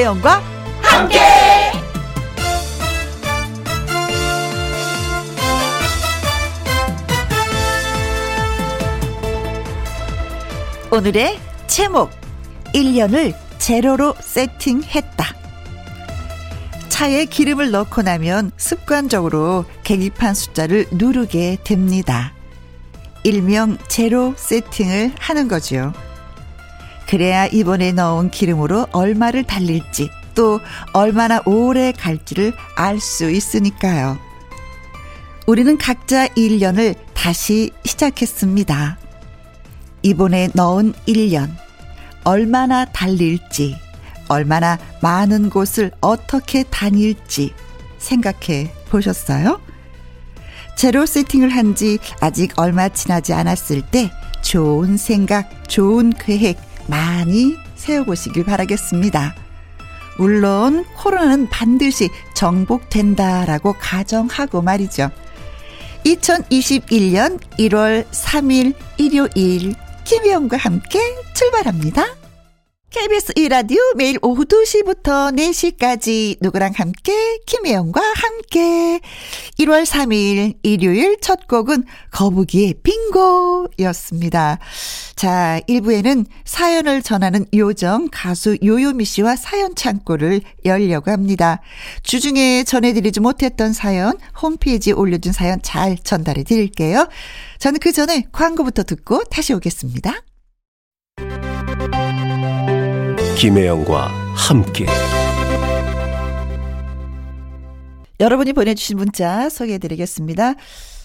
김혜영과 함께. 오늘의 제목 1년을 제로로 세팅했다. 차에 기름을 넣고 나면 습관적으로 계기판 숫자를 누르게 됩니다. 일명 제로 세팅을 하는 거죠. 그래야 이번에 넣은 기름으로 얼마를 달릴지 또 얼마나 오래 갈지를 알 수 있으니까요. 우리는 각자 1년을 다시 시작했습니다. 이번에 넣은 1년 얼마나 달릴지 얼마나 많은 곳을 어떻게 다닐지 생각해 보셨어요? 제로 세팅을 한 지 아직 얼마 지나지 않았을 때 좋은 생각, 좋은 계획 많이 세워보시길 바라겠습니다. 물론 코로나는 반드시 정복된다라고 가정하고 말이죠. 2021년 1월 3일 일요일 김혜영과 함께 출발합니다. KBS 1라디오 매일 오후 2시부터 4시까지 누구랑 함께 김혜영과 함께 1월 3일 일요일 첫 곡은 거북이의 빙고였습니다. 자, 1부에는 사연을 전하는 요정 가수 요요미 씨와 사연 창고를 열려고 합니다. 주중에 전해드리지 못했던 사연 홈페이지에 올려준 사연 잘 전달해 드릴게요. 저는 그 전에 광고부터 듣고 다시 오겠습니다. 김혜영과 함께 여러분이 보내주신 문자 소개해드리겠습니다.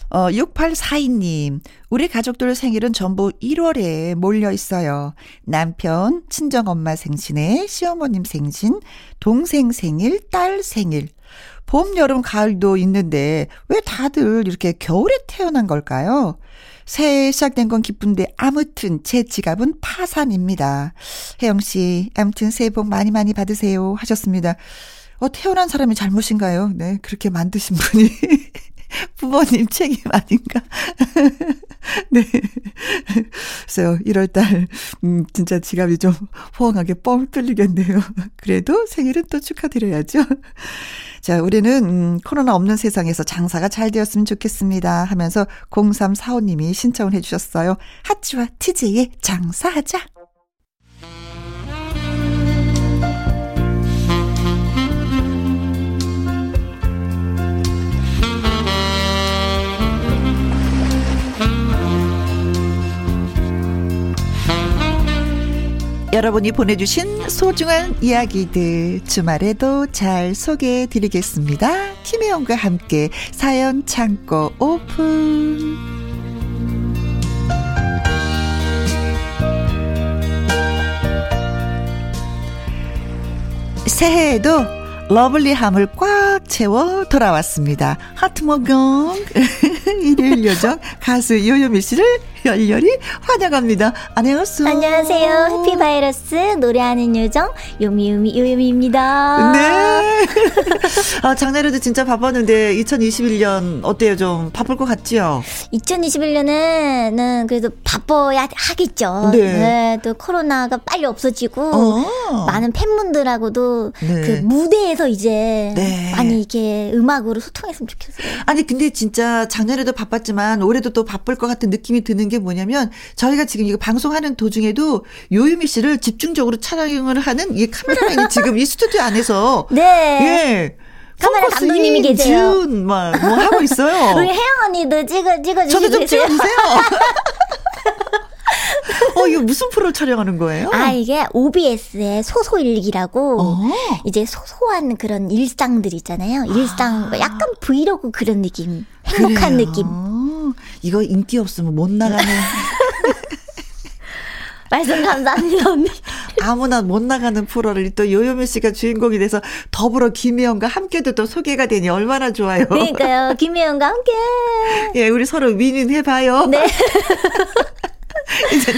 어, 6842님, 우리 가족들 생일은 전부 1월에 몰려 있어요. 남편, 친정엄마 생신에 시어머님 생신, 동생 생일, 딸 생일. 봄, 여름, 가을도 있는데 왜 다들 이렇게 겨울에 태어난 걸까요? 새해 시작된 건 기쁜데 아무튼 제 지갑은 파산입니다. 혜영 씨, 아무튼 새해 복 많이 많이 받으세요 하셨습니다. 어, 태어난 사람이 잘못인가요? 네, 그렇게 만드신 분이. 부모님 책임 아닌가? 네. 그래서 1월달, 음, 진짜 지갑이 좀 호황하게 뻥 뚫리겠네요. 그래도 생일은 또 축하드려야죠. 자, 우리는, 음, 코로나 없는 세상에서 장사가 잘 되었으면 좋겠습니다. 하면서 0345님이 신청을 해주셨어요. 하치와 TJ의 장사하자. 여러분이 보내주신 소중한 이야기들 주말에도 잘 소개해 드리겠습니다. 김혜영과 함께 사연 창고 오픈. 새해에도 lovely함을 꽉 채워 돌아왔습니다. 하트모경 일요일 요정 가수 요요미 씨를 열렬히 환영합니다. 안녕하세요. 안녕하세요. 해피바이러스 노래하는 요정 요미요미 요요미입니다. 네. 아, 작년에도 진짜 바빴는데 2021년 어때요? 좀 바쁠 것 같지요? 2021년에는 그래도 바빠야 하겠죠. 네. 네. 또 코로나가 빨리 없어지고 어. 많은 팬분들하고도 네. 그 무대에서 이제 네. 많이 이렇게 음악으로 소통했으면 좋겠어요. 아니 근데 진짜 작년에도 바빴지만 올해도 또 바쁠 것 같은 느낌이 드는 게게 뭐냐면 저희가 지금 이거 방송하는 도중에도 요유미 씨를 집중적으로 촬영을 하는 이 카메라맨이 지금 이 스튜디오 안에서 네. 예. 카메라 감독님이 계세요. 준, 막, 뭐 하고 있어요. 우리 혜영 언니도 찍어, 찍어 주시고 저도 좀 찍어 주세요. 어, 이거 무슨 프로 촬영하는 거예요? 아, 이게 OBS의 소소일기라고 어. 이제 소소한 그런 일상들 있잖아요. 일상, 아. 약간 브이로그 그런 느낌. 행복한 그래요. 느낌. 이거 인기 없으면 못 나가는. 말씀 감사합니다, 언니. 아무나 못 나가는 프로를 또 요요미 씨가 주인공이 돼서 더불어 김혜영과 함께도 또 소개가 되니 얼마나 좋아요. 그러니까요. 김혜영과 함께. 예, 우리 서로 윈윈 해봐요. 네. 이제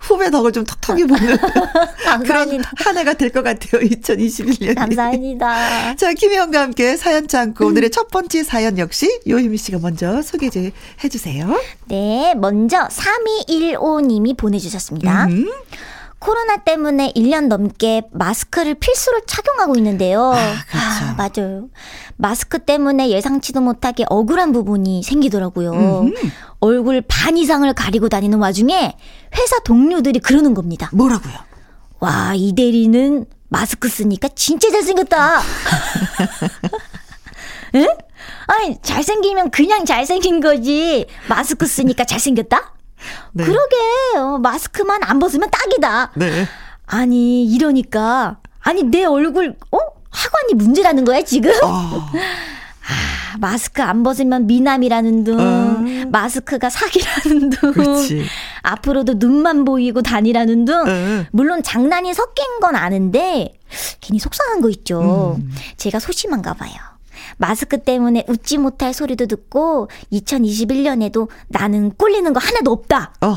후배 덕을 좀 톡톡히 보는 그런 한 해가 될 것 같아요. 2021년. 감사합니다. 자, 김혜영과 함께 사연 창고 오늘의 첫 번째 사연 역시 요희미 씨가 먼저 소개 좀 해주세요. 네, 먼저 3215님이 보내주셨습니다. 음. 코로나 때문에 1년 넘게 마스크를 필수로 착용하고 있는데요. 아, 그렇죠. 아, 맞아요. 마스크 때문에 예상치도 못하게 억울한 부분이 생기더라고요. 음흠. 얼굴 반 이상을 가리고 다니는 와중에 회사 동료들이 그러는 겁니다. 뭐라고요? 와, 이 대리는 마스크 쓰니까 진짜 잘생겼다. 응? 아니, 잘생기면 그냥 잘생긴 거지. 마스크 쓰니까 잘생겼다? 네. 그러게, 어, 마스크만 안 벗으면 딱이다. 네. 아니, 이러니까. 아니, 내 얼굴, 어? 하관이 문제라는 거야, 지금? 어. 아, 마스크 안 벗으면 미남이라는 둥, 어. 마스크가 사기라는 둥, 그치. 앞으로도 눈만 보이고 다니라는 둥. 어. 물론 장난이 섞인 건 아는데 괜히 속상한 거 있죠. 음. 제가 소심한가 봐요. 마스크 때문에 웃지 못할 소리도 듣고 2021년에도 나는 꼴리는 거 하나도 없다. 어.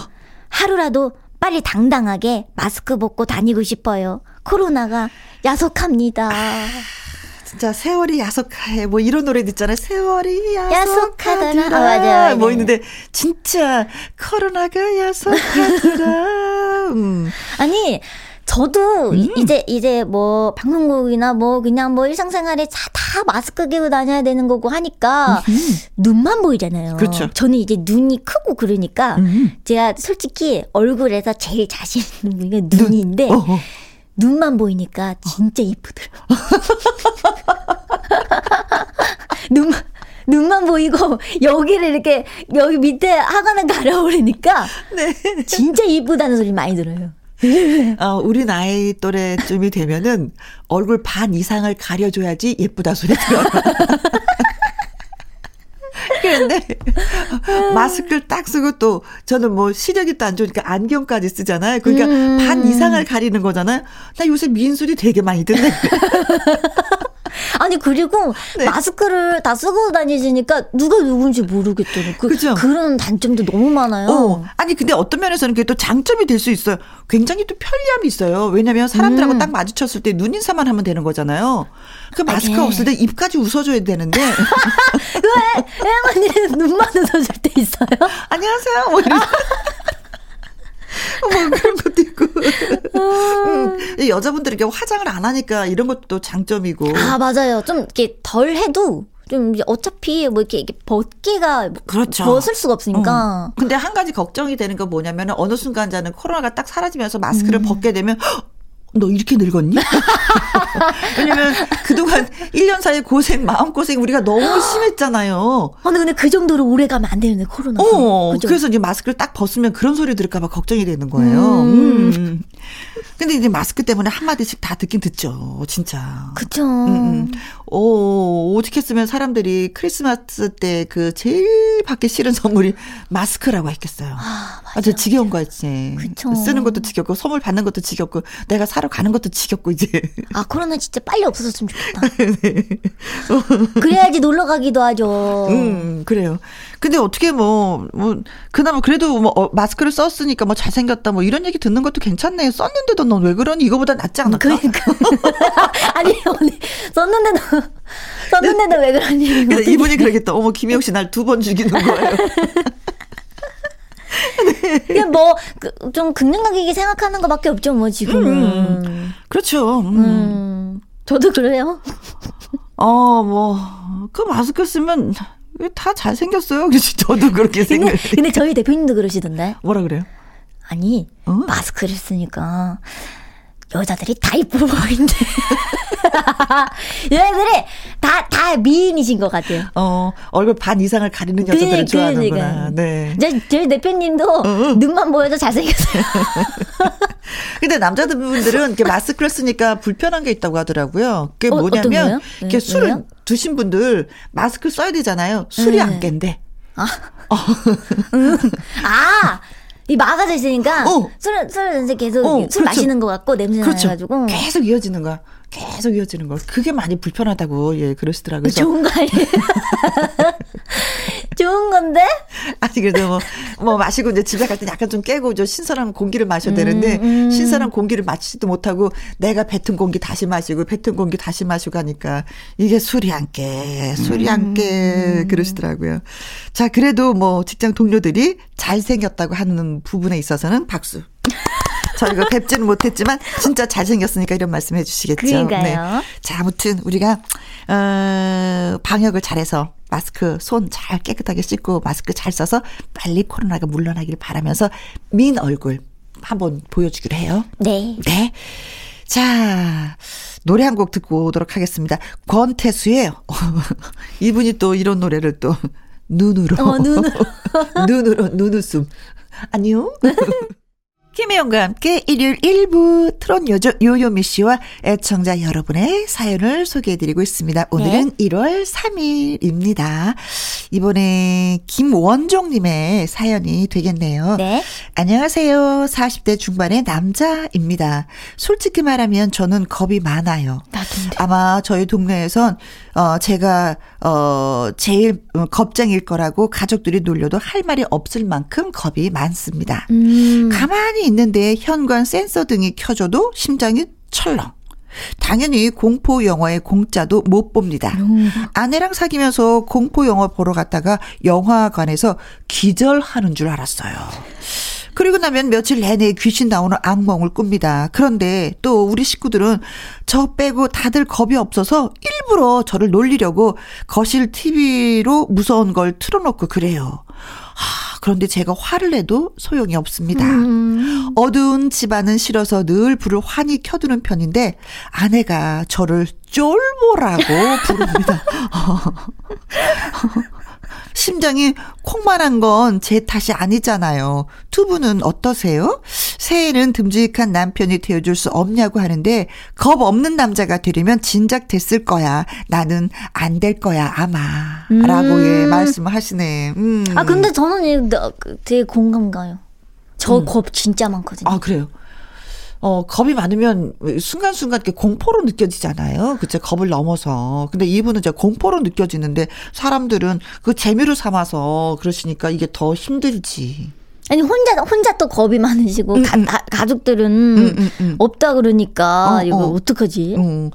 하루라도 빨리 당당하게 마스크 벗고 다니고 싶어요. 코로나가 야속합니다. 진짜 세월이 야속해 뭐 이런 노래 듣잖아요. 세월이 야속하더라. 야속하더라. 아, 맞아, 뭐 있는데 진짜 코로나가 야속하더라. 음. 아니 저도 음. 이제 이제 뭐 방송국이나 뭐 그냥 뭐 일상생활에 다, 다 마스크 끼고 다녀야 되는 거고 하니까 음. 눈만 보이잖아요. 그렇죠. 저는 이제 눈이 크고 그러니까 음. 제가 솔직히 얼굴에서 제일 자신 있는 게 눈인데 눈. 눈만 보이니까 진짜 이쁘더라. 눈만 눈만 보이고 여기를 이렇게 여기 밑에 하관을 가려버리니까 네. 진짜 이쁘다는 소리 많이 들어요. 어, 우리 나이 또래쯤이 되면은 얼굴 반 이상을 가려줘야지 예쁘다 소리 들어요. 그런데 마스크를 딱 쓰고 또 저는 뭐 시력이 또 안 좋으니까 안경까지 쓰잖아요. 그러니까 음. 반 이상을 가리는 거잖아요. 나 요새 미인술이 되게 많이 듣네. 아니 그리고 네. 마스크를 다 쓰고 다니시니까 누가 누군지 모르겠더라고. 그, 그죠? 그런 단점도 너무 많아요. 어. 아니 근데 어떤 면에서는 그게 또 장점이 될 수 있어요. 굉장히 또 편리함이 있어요. 왜냐하면 사람들하고 음. 딱 마주쳤을 때 눈인사만 하면 되는 거잖아요. 그 마스크 아, 없을 때 입까지 웃어줘야 되는데. 왜? 혜영 언니 눈만 웃어줄 때 있어요? 안녕하세요. 뭐 이런. 뭐 그런 것도 있고. 음, 여자분들이 이렇게 화장을 안 하니까 이런 것도 장점이고. 아, 맞아요. 좀 이렇게 덜 해도 좀 어차피 뭐 이렇게, 이렇게 벗기가 그렇죠. 벗을 수가 없으니까. 어. 근데 한 가지 걱정이 되는 건 뭐냐면 어느 순간 자는 코로나가 딱 사라지면서 마스크를 음. 벗게 되면 너 이렇게 늙었니? 왜냐면 그동안 1년 사이에 고생, 마음고생 우리가 너무 심했잖아요. 아, 근데 그 정도로 오래 가면 안 되는데, 코로나. 어? 그래서 이제 마스크를 딱 벗으면 그런 소리 들을까봐 걱정이 되는 거예요. 음. 음. 근데 이제 마스크 때문에 한마디씩 다 듣긴 듣죠, 진짜. 그죠. 음, 음. 오, 오직했으면 사람들이 크리스마스 때 그 제일 받기 싫은 선물이 마스크라고 했겠어요. 아, 맞아요. 아주 지겨운 거였지. 그쵸. 쓰는 것도 지겹고, 선물 받는 것도 지겹고, 내가 사러 가는 것도 지겹고, 이제. 아, 코로나 진짜 빨리 없어졌으면 좋겠다. 네. 그래야지 놀러 가기도 하죠. 음, 그래요. 근데 어떻게 뭐, 뭐, 그나마 그래도 뭐, 어, 마스크를 썼으니까 뭐 잘생겼다 뭐 이런 얘기 듣는 것도 괜찮네. 썼는데도 넌 왜 그러니? 이거보다 낫지 않을까? 그러니까. 아니, 언니, 썼는데도, 썼는데도 왜 그러니? 근데 이분이 그러겠다. 어머, 김혜영 씨 날 두 번 죽이는 거예요. 네. 그냥 뭐, 그, 좀 긍정적이게 생각하는 것밖에 없죠, 뭐, 지금은. 음, 그렇죠. 음. 음. 저도 그래요. 어, 뭐, 그 마스크 쓰면 다 잘생겼어요. 그래서 저도 그렇게 생각해요. 근데, 근데 저희 대표님도 그러시던데. 뭐라 그래요? 아니, 어? 마스크를 쓰니까 여자들이 다 이뻐 보이는데. 여자들이 다, 다 미인이신 것 같아요. 어, 얼굴 반 이상을 가리는 여자들을 그, 좋아하는구나. 네. 저, 저희 대표님도 어, 어. 눈만 보여도 잘생겼어요. 근데 남자분들은 이렇게 마스크를 쓰니까 불편한 게 있다고 하더라고요. 그게 어, 뭐냐면, 이렇게 네, 술을 왜요? 드신 분들 마스크 써야 되잖아요. 술이 네. 안 깬대. 아. 어. 음. 아! 이 막아져 있으니까 어. 술을 술을 이제 계속 어, 술 그렇죠. 마시는 것 같고 냄새 그렇죠. 나가지고 계속 이어지는 거야. 계속 이어지는 거. 그게 많이 불편하다고 예 그러시더라고요. 좋은 거 아니에요? 좋은 건데? 아니 그래도 뭐, 뭐 마시고 이제 집에 갈 때 약간 좀 깨고 좀 신선한 공기를 마셔야 되는데 음, 음. 신선한 공기를 마시지도 못하고 내가 뱉은 공기 다시 마시고 뱉은 공기 다시 마시고 하니까 이게 술이 안 깨, 술이 안 깨, 음. 그러시더라고요. 자 그래도 뭐 직장 동료들이 잘 생겼다고 하는 부분에 있어서는 박수. 저희가 뵙지는 못했지만 진짜 잘생겼으니까 이런 말씀 해 주시겠죠. 그러니까요. 네. 자, 아무튼 우리가 어, 방역을 잘해서 마스크 손 잘 깨끗하게 씻고 마스크 잘 써서 빨리 코로나가 물러나기를 바라면서 민 얼굴 한번 보여주기로 해요. 네. 네. 자, 노래 한 곡 듣고 오도록 하겠습니다. 권태수의 이분이 또 이런 노래를 또 눈으로 어, 눈으로 눈으로 눈웃음 안녕. 김혜영과 함께 일요일 1부 트롯 요조 요요미 씨와 애청자 여러분의 사연을 소개해드리고 있습니다. 오늘은 네. 1월 3일입니다. 이번에 김원종님의 사연이 되겠네요. 네. 안녕하세요. 40대 중반의 남자입니다. 솔직히 말하면 저는 겁이 많아요. 나도인데. 아마 저희 동네에선 어 제가 어 제일 겁쟁일 거라고 가족들이 놀려도 할 말이 없을 만큼 겁이 많습니다. 음. 가만히 있는데 현관 센서 등이 켜져도 심장이 철렁. 당연히 공포 영화의 공짜도 못 봅니다. 음. 아내랑 사귀면서 공포 영화 보러 갔다가 영화관에서 기절하는 줄 알았어요. 그리고 나면 며칠 내내 귀신 나오는 악몽을 꿉니다. 그런데 또 우리 식구들은 저 빼고 다들 겁이 없어서 일부러 저를 놀리려고 거실 TV로 무서운 걸 틀어놓고 그래요. 하, 그런데 제가 화를 내도 소용이 없습니다. 음. 어두운 집안은 싫어서 늘 불을 환히 켜두는 편인데 아내가 저를 쫄보라고 부릅니다. 심장이 콩만한 건 제 탓이 아니잖아요. 두 분은 어떠세요? 새해에는 듬직한 남편이 되어줄 수 없냐고 하는데 겁 없는 남자가 되려면 진작 됐을 거야. 나는 안 될 거야 아마. 음. 라고 예 말씀을 하시네. 음. 아 근데 저는 그 되게 공감 가요. 저겁 음. 진짜 많거든요. 아 그래요? 어, 겁이 많으면 순간순간 이렇게 공포로 느껴지잖아요. 그쵸. 겁을 넘어서. 근데 이분은 이제 공포로 느껴지는데 사람들은 그 재미로 삼아서 그러시니까 이게 더 힘들지. 아니 혼자 혼자 또 겁이 많으시고 음, 가, 음. 가족들은 음, 음, 음, 없다 그러니까 어, 이거 어. 어떡하지? 음.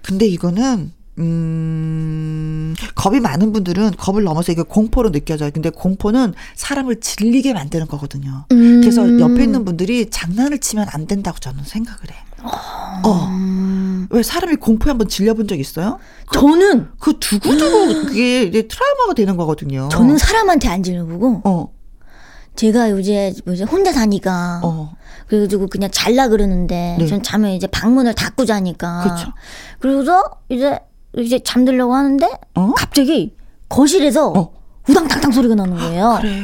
근데 이거는 음, 겁이 많은 분들은 겁을 넘어서 이게 공포로 느껴져요. 근데 공포는 사람을 질리게 만드는 거거든요. 음. 그래서 옆에 있는 분들이 장난을 치면 안 된다고 저는 생각을 해. 어. 어. 왜 사람이 공포에 한번 질려본 적 있어요? 그, 저는 그 두고두고 그게 이제 트라우마가 되는 거거든요. 저는 사람한테 안 질려보고. 어. 제가 요새 뭐지 혼자 사니까 어. 그래가지고 그냥 잘라 그러는데 네. 전 자면 이제 방문을 닫고 자니까 그쵸. 그래서 이제 이제 잠들려고 하는데 어? 갑자기 거실에서 어. 우당탕탕 소리가 나는 거예요. 아, 그래.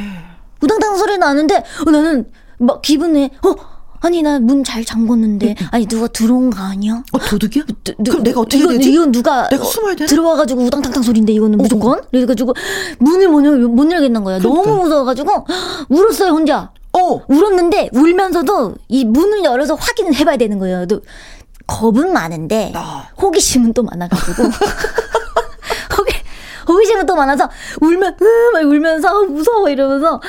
우당탕 소리 나는데 어, 나는 막 기분에 어 아니 나 문 잘 잠궜는데 아니 누가 들어온 거 아니야? 어 도둑이야? 누, 누, 그럼 내가 어떻게 이거, 되지? 이건 누가 내가 숨어야 돼? 들어와가지고 우당탕탕 소리인데 이거는 어. 무조건 그래가지고 문을 못, 열, 못 열겠는 거야. 그러니까. 너무 무서워가지고 울었어요 혼자. 어. 울었는데 울면서도 이 문을 열어서 확인을 해봐야 되는 거예요. 겁은 많은데 아. 호기심은 또 많아가지고 호기 호기심은 또 많아서 울면 으막 울면서 무서워 이러면서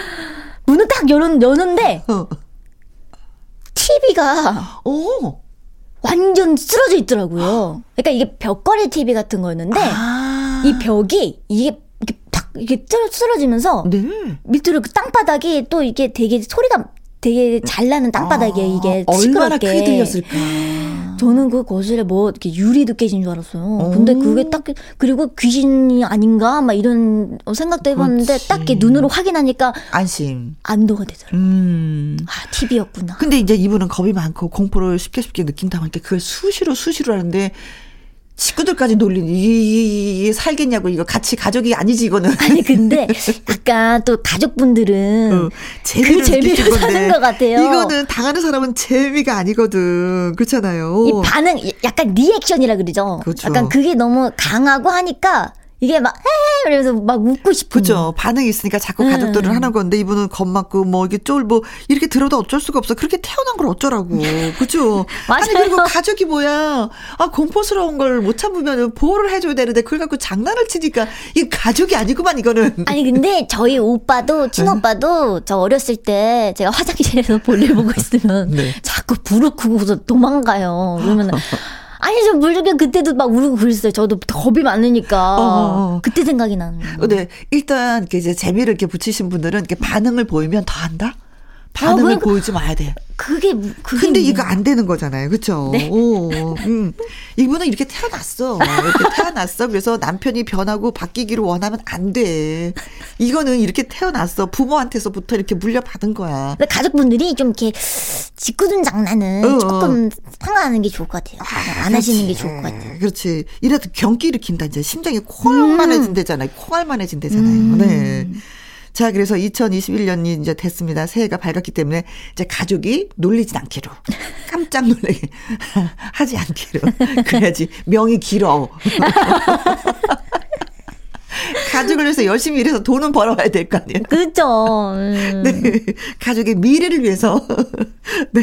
문을 딱 열은 여는데 어. TV가 오. 완전 쓰러져 있더라고요. 그러니까 이게 벽걸이 TV 같은 거였는데 아. 이 벽이 이게 이게 딱 이게 쓰러지면서 네. 밑으로 그 땅바닥이 또 이게 되게 소리가 되게 잘 나는 땅바닥이에요, 이게. 아, 얼마나 크게 들렸을까. 저는 그 거실에 뭐 이렇게 유리도 깨진 줄 알았어요. 근데 그게 딱, 그리고 귀신이 아닌가? 막 이런 생각도 해봤는데. 딱 눈으로 확인하니까. 안심. 안도가 되더라고요. 음. 아, TV였구나. 근데 이제 이분은 겁이 많고 공포를 쉽게 쉽게 느낀다 보니까 그걸 수시로 수시로 하는데 식구들까지 놀리는 이, 이, 살겠냐고 이거 같이 가족이 아니지 이거는. 아니 근데 약간 또 가족분들은 어, 그 재미를 사는 것 같아요. 이거는 당하는 사람은 재미가 아니거든. 그렇잖아요. 이 반응 약간 리액션이라 그러죠. 그렇죠. 약간 그게 너무 강하고 하니까 이게 막, 헤헤! 이러면서 막 웃고 싶은. 그죠. 반응이 있으니까 자꾸 음. 가족들을 하는 건데, 이분은 겁맞고, 뭐, 이게 쫄고, 이렇게 들어도 어쩔 수가 없어. 그렇게 태어난 걸 어쩌라고. 그죠. 아니, 그리고 가족이 뭐야. 아, 공포스러운 걸 못 참으면 보호를 해줘야 되는데, 그걸 갖고 장난을 치니까, 이 가족이 아니구만, 이거는. 아니, 근데 저희 오빠도, 친오빠도, 저 어렸을 때, 제가 화장실에서 볼일 보고 있으면, 네. 자꾸 끄고서 도망가요. 그러면, 아니 저 물주경 그때도 막 울고 그랬어요. 저도 겁이 많으니까 어, 어, 어. 그때 생각이 나는 거예요. 네, 일단 이제 재미를 이렇게 붙이신 분들은 이렇게 반응을 보이면 더 한다. 반응을 아, 보이지 마야 돼. 그게 그게 근데 이거 안 되는 거잖아요. 그렇죠? 네. 오, 음. 이분은 이렇게 태어났어. 이렇게 태어났어. 그래서 남편이 변하고 바뀌기를 원하면 안 돼. 이거는 이렇게 태어났어. 부모한테서부터 이렇게 물려받은 거야. 가족분들이 좀 이렇게 짓궂은 장난은 어, 어. 조금 상하는 게 좋을 것 같아요. 아, 안 하시는 게 좋을 것 같아요. 그렇지. 이래도 경기 일으킨다 이제 심장이 콩알만해진대잖아요. 콩알만해진대잖아요. 음. 네. 자, 그래서 2021년이 이제 됐습니다. 새해가 밝았기 때문에 이제 가족이 놀리진 않기로. 깜짝 놀래게 하지 않기로. 그래야지 명이 길어. 가족을 위해서 열심히 일해서 돈은 벌어와야 될 거 아니에요. 그렇죠. 음. 네. 가족의 미래를 위해서. 네.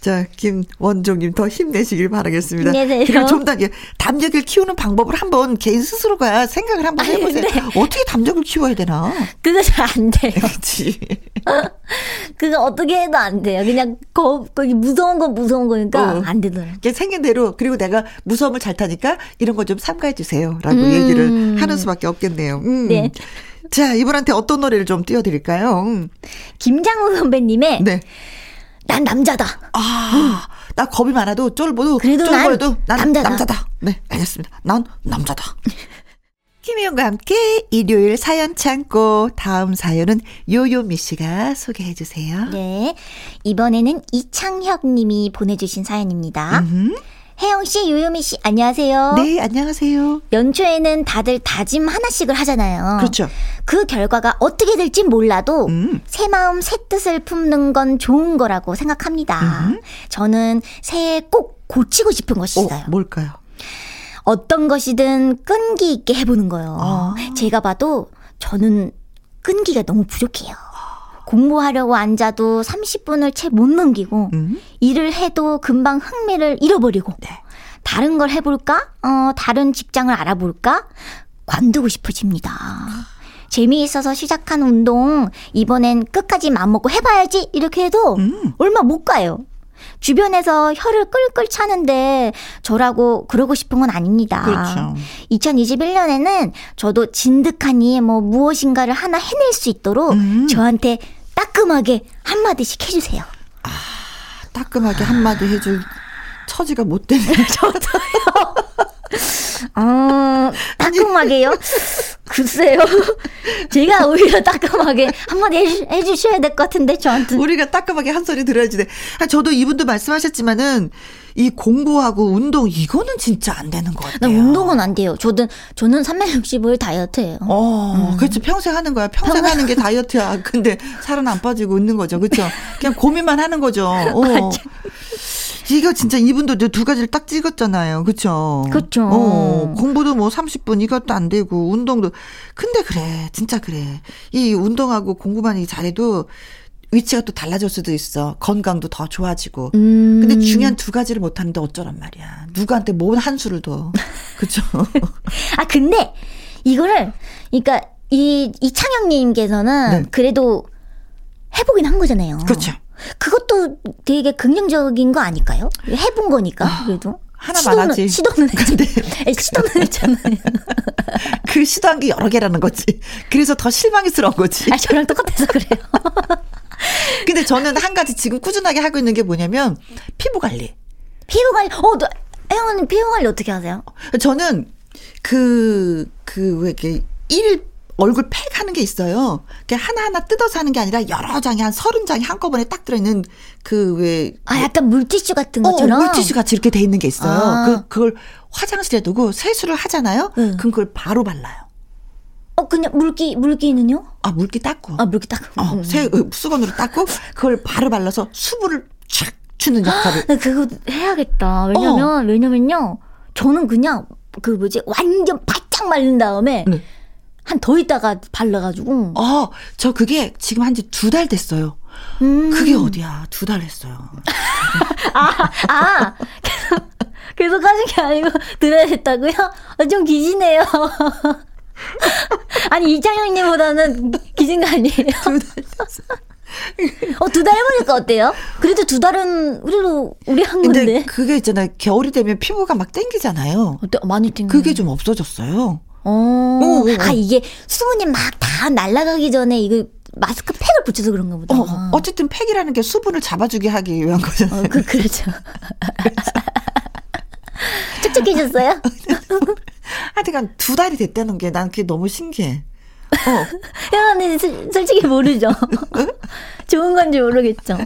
자, 김원종님 더 힘내시길 바라겠습니다. 힘내세요. 그리고 좀 더 담력을 키우는 방법을 한번 개인 스스로가 생각을 한번 해보세요. 아, 어떻게 담력을 키워야 되나? 그거 잘 안 돼요. 그렇지. 그거 어떻게 해도 안 돼요. 그냥 거, 거기 무서운 건 무서운 거니까 어. 안 되더라고요. 생긴 대로 그리고 내가 무서움을 잘 타니까 이런 거 좀 삼가해 주세요라고 음. 얘기를 하는 수밖에 없겠네요. 음. 네. 자, 이분한테 어떤 노래를 좀 띄워드릴까요? 김장우 선배님의 네. 난 남자다. 아, 음. 나 겁이 많아도 쫄보도 그래도 쫄보도 난, 난 남자다. 남자다. 네, 알겠습니다. 난 남자다. 김혜영과 함께 일요일 사연 창고 다음 사연은 요요미 씨가 소개해 주세요. 네. 이번에는 이창혁 님이 보내주신 사연입니다. 음흠. 혜영 씨, 요요미 씨, 안녕하세요. 네, 안녕하세요. 연초에는 다들 다짐 하나씩을 하잖아요. 그렇죠. 그 결과가 어떻게 될지 몰라도 음. 새 마음 새 뜻을 품는 건 좋은 거라고 생각합니다. 음. 저는 새해 꼭 고치고 싶은 것이 어, 있어요. 어, 뭘까요? 어떤 것이든 끈기 있게 해보는 거예요. 아. 제가 봐도 저는 끈기가 너무 부족해요. 공부하려고 앉아도 30분을 채 못 넘기고 음? 일을 해도 금방 흥미를 잃어버리고 네. 다른 걸 해볼까? 어, 다른 직장을 알아볼까? 관두고 싶어집니다. 재미있어서 시작한 운동 이번엔 끝까지 맘먹고 해봐야지 이렇게 해도 음. 얼마 못 가요. 주변에서 혀를 끌끌 차는데 저라고 그러고 싶은 건 아닙니다. 그렇죠. 2021년에는 저도 진득하니 뭐 무엇인가를 하나 해낼 수 있도록 음. 저한테 따끔하게 한마디씩 해주세요. 아, 따끔하게 한마디 해줄 처지가 못 되네. 저도요. 어, 따끔하게요? 글쎄요. 제가 오히려 따끔하게 한마디 해주, 해주셔야 될 것 같은데, 저한테. 우리가 따끔하게 한 소리 들어야지 돼. 아, 저도 이분도 말씀하셨지만은, 이 공부하고 운동, 이거는 진짜 안 되는 것 같아요. 운동은 안 돼요. 저는, 저는 365일 다이어트예요. 어, 음. 그렇죠. 평생 하는 거야. 평생, 평생 하는 게 다이어트야. 근데 살은 안 빠지고 있는 거죠. 그렇죠. 그냥 고민만 하는 거죠. 어. 이거 진짜 이분도 두 가지를 딱 찍었잖아요. 그쵸? 그쵸. 어, 공부도 뭐 30분 이것도 안 되고, 운동도. 근데 그래. 진짜 그래. 이 운동하고 공부만 잘해도 위치가 또 달라질 수도 있어. 건강도 더 좋아지고. 음. 근데 중요한 두 가지를 못 하는데 어쩌란 말이야. 누구한테 뭔 한 수를 더. 그쵸? 아, 근데 이거를, 그러니까 이, 이창영 님께서는 네. 그래도 해보긴 한 거잖아요. 그렇죠. 그것도 되게 긍정적인 거 아닐까요? 해본 거니까 아, 그래도. 하나만 하지. 시도는 했는데 시도는 했잖아요. 그 시도한 게 여러 개라는 거지. 그래서 더 실망스러운 거지. 아, 저랑 똑같아서 그래요. 근데 저는 한 가지 지금 꾸준하게 하고 있는 게 뭐냐면 피부 관리. 피부 관리. 어, 너 혜원님 피부 관리 어떻게 하세요? 저는 그 그 왜 이렇게 일 얼굴 팩 하는 게 있어요. 그 하나하나 뜯어서 하는 게 아니라 여러 장이 한 서른 장이 한꺼번에 딱 들어있는 그 왜. 아, 약간 물티슈 같은 어, 것처럼? 어, 물티슈 같이 이렇게 돼 있는 게 있어요. 아. 그, 그걸 화장실에 두고 세수를 하잖아요? 응. 그럼 그걸 바로 발라요. 어, 그냥 물기, 물기는요? 아, 물기 닦고. 아, 물기 닦고. 어, 새, 어, 수건으로 닦고, 그걸 바로 발라서 수분을 촥 주는 역할을. 나 그거 해야겠다. 왜냐면, 어. 왜냐면요. 저는 그냥, 그 뭐지, 완전 바짝 말린 다음에, 네. 한 더 있다가 발라가지고. 어, 저 그게 지금 한 지 두 달 됐어요. 음. 그게 어디야. 두 달 했어요. 아, 아. 계속 하신 게 아니고 들어야 됐다고요? 어, 좀 기시네요. 아니, 이창영님보다는 기신 거 아니에요? 어, 두 달 해보니까 어때요? 그래도 두 달은 그래도 우리 한 건데. 근데 그게 있잖아요. 겨울이 되면 피부가 막 땡기잖아요. 어때? 많이 땡겨. 그게 좀 없어졌어요. 어. 오, 오, 오. 아, 이게 수분이 막 다 날아가기 전에 이거 마스크 팩을 붙여서 그런가 보다. 어, 어쨌든 팩이라는 게 수분을 잡아주게 하기 위한 거잖아요. 어, 그, 그렇죠. 촉촉해졌어요? 하여튼간 두 달이 됐다는 게 난 그게 너무 신기해. 어. 야, 근데 솔직히 모르죠. 좋은 건지 모르겠죠.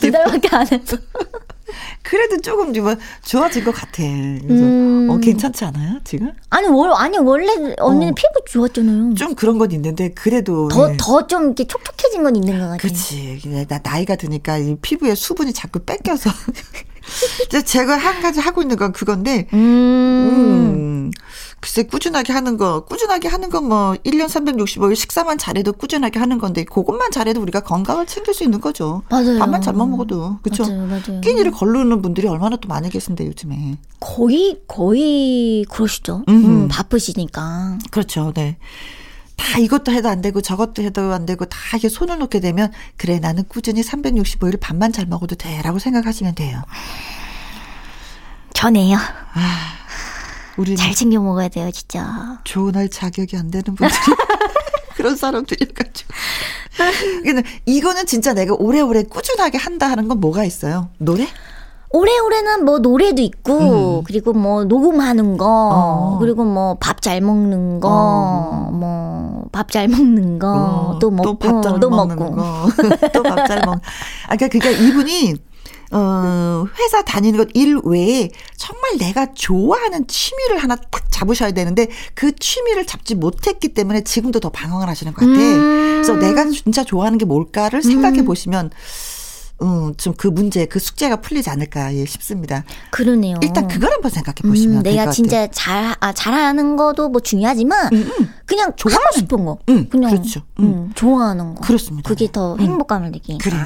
두 달밖에 안 해서. 그래도 조금 좀 좋아진 것 같아. 그래서 음. 어, 괜찮지 않아요 지금? 아니 월 아니 원래 언니는 어. 피부 좋았잖아요. 좀 그런 건 있는데 그래도 더 더좀 이렇게 촉촉해진 건 있는 것 같아요. 그렇지. 나 나이가 드니까 이 피부에 수분이 자꾸 뺏겨서 제가 한 가지 하고 있는 건 그건데. 음. 음. 글쎄 꾸준하게 하는 거 꾸준하게 하는 건 뭐 1년 365일 식사만 잘해도 꾸준하게 하는 건데 그것만 잘해도 우리가 건강을 챙길 수 있는 거죠. 맞아요. 밥만 잘만 먹어도 그렇죠. 맞아요, 맞아요. 끼니를 걸르는 분들이 얼마나 또 많이 계신데 요즘에. 거의 거의 그러시죠. 음, 음 바쁘시니까. 그렇죠. 네. 다 이것도 해도 안 되고 저것도 해도 안 되고 다 이게 손을 놓게 되면 그래 나는 꾸준히 365일 밥만 잘 먹어도 돼라고 생각하시면 돼요. 전에요. 아. 우리 잘 챙겨 먹어야 돼요, 진짜. 좋은 자격이 안 되는 분들이 그런 사람들이가지고. 근데 이거는 진짜 내가 오래오래 꾸준하게 한다 하는 건 뭐가 있어요? 노래? 오래오래는 뭐 노래도 있고 음. 그리고 뭐 녹음하는 거 어. 그리고 뭐 밥 잘 먹는 거 어. 뭐밥 잘 먹는 거 어. 또 먹고 또 먹고 또밥 잘 먹. 아까 그러니까, 그러니까 이분이 어, 회사 다니는 것 일 외에 정말 내가 좋아하는 취미를 하나 딱 잡으셔야 되는데 그 취미를 잡지 못했기 때문에 지금도 더 방황을 하시는 것 같아. 음. 그래서 내가 진짜 좋아하는 게 뭘까를 생각해 음. 보시면 음, 좀 그 문제, 그 숙제가 풀리지 않을까 예, 싶습니다. 그러네요. 일단 그걸 한번 생각해 보시면 음, 내가 진짜 잘, 아, 잘하는 것도 뭐 중요하지만 음, 음. 그냥 좋아하고 싶은 거. 음, 그냥 그렇죠. 음. 음. 좋아하는 거. 그렇습니다. 그게 더 행복감을 느끼니까. 그래.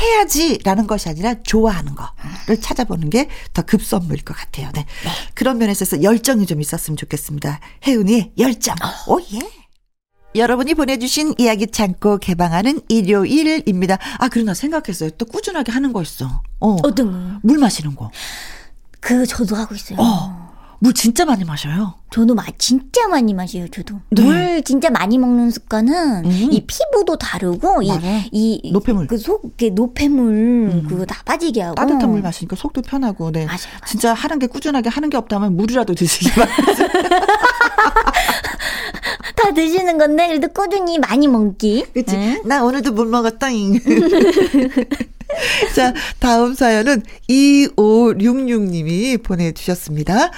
해야지라는 것이 아니라 좋아하는 거를 찾아보는 게 더 급선무일 것 같아요. 네. 네. 그런 면에서 열정이 좀 있었으면 좋겠습니다. 혜은이의 열정. 어. 오 예. 여러분이 보내주신 이야기 창고 개방하는 일요일입니다. 아, 그러나 생각했어요. 또 꾸준하게 하는 거 있어. 어. 어떤? 물 마시는 거. 그, 저도 하고 있어요. 어. 물 진짜 많이 마셔요. 저도 마, 진짜 많이 마셔요, 저도. 네. 물 진짜 많이 먹는 습관은 음. 이 피부도 다르고, 이, 이, 노폐물. 그 속, 그 노폐물, 음. 그거 다 빠지게 하고. 따뜻한 물 마시니까 속도 편하고, 네. 맞아요, 맞아요. 진짜 하는 게 꾸준하게 하는 게 없다면 물이라도 드시기 바랍니다. 다 드시는 건데, 그래도 꾸준히 많이 먹기. 그치. 응? 나 오늘도 물 먹었다잉. 자, 다음 사연은 2566님이 보내주셨습니다.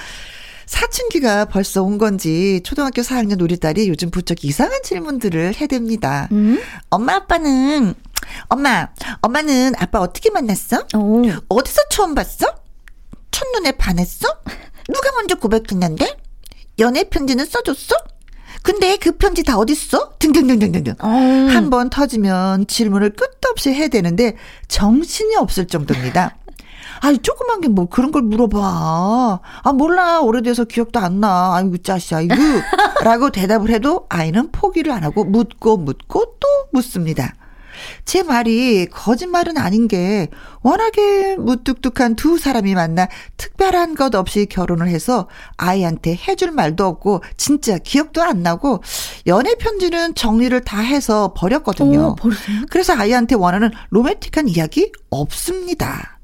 사춘기가 벌써 온 건지 초등학교 4학년 우리 딸이 요즘 부쩍 이상한 질문들을 해댑니다. 음? 엄마 아빠는 엄마 엄마는 아빠 어떻게 만났어? 오. 어디서 처음 봤어? 첫눈에 반했어? 누가 먼저 고백했는데? 연애 편지는 써줬어? 근데 그 편지 다 어딨어? 등등등등등등. 음. 한번 터지면 질문을 끝도 없이 해야 되는데 정신이 없을 정도입니다. 아이, 조그만 게 뭐 그런 걸 물어봐. 아, 몰라. 오래돼서 기억도 안 나. 아이고, 짜시, 아이고. 라고 대답을 해도 아이는 포기를 안 하고 묻고 묻고 또 묻습니다. 제 말이 거짓말은 아닌 게 워낙에 무뚝뚝한 두 사람이 만나 특별한 것 없이 결혼을 해서 아이한테 해줄 말도 없고 진짜 기억도 안 나고 연애 편지는 정리를 다 해서 버렸거든요. 오, 그래서 아이한테 원하는 로맨틱한 이야기 없습니다.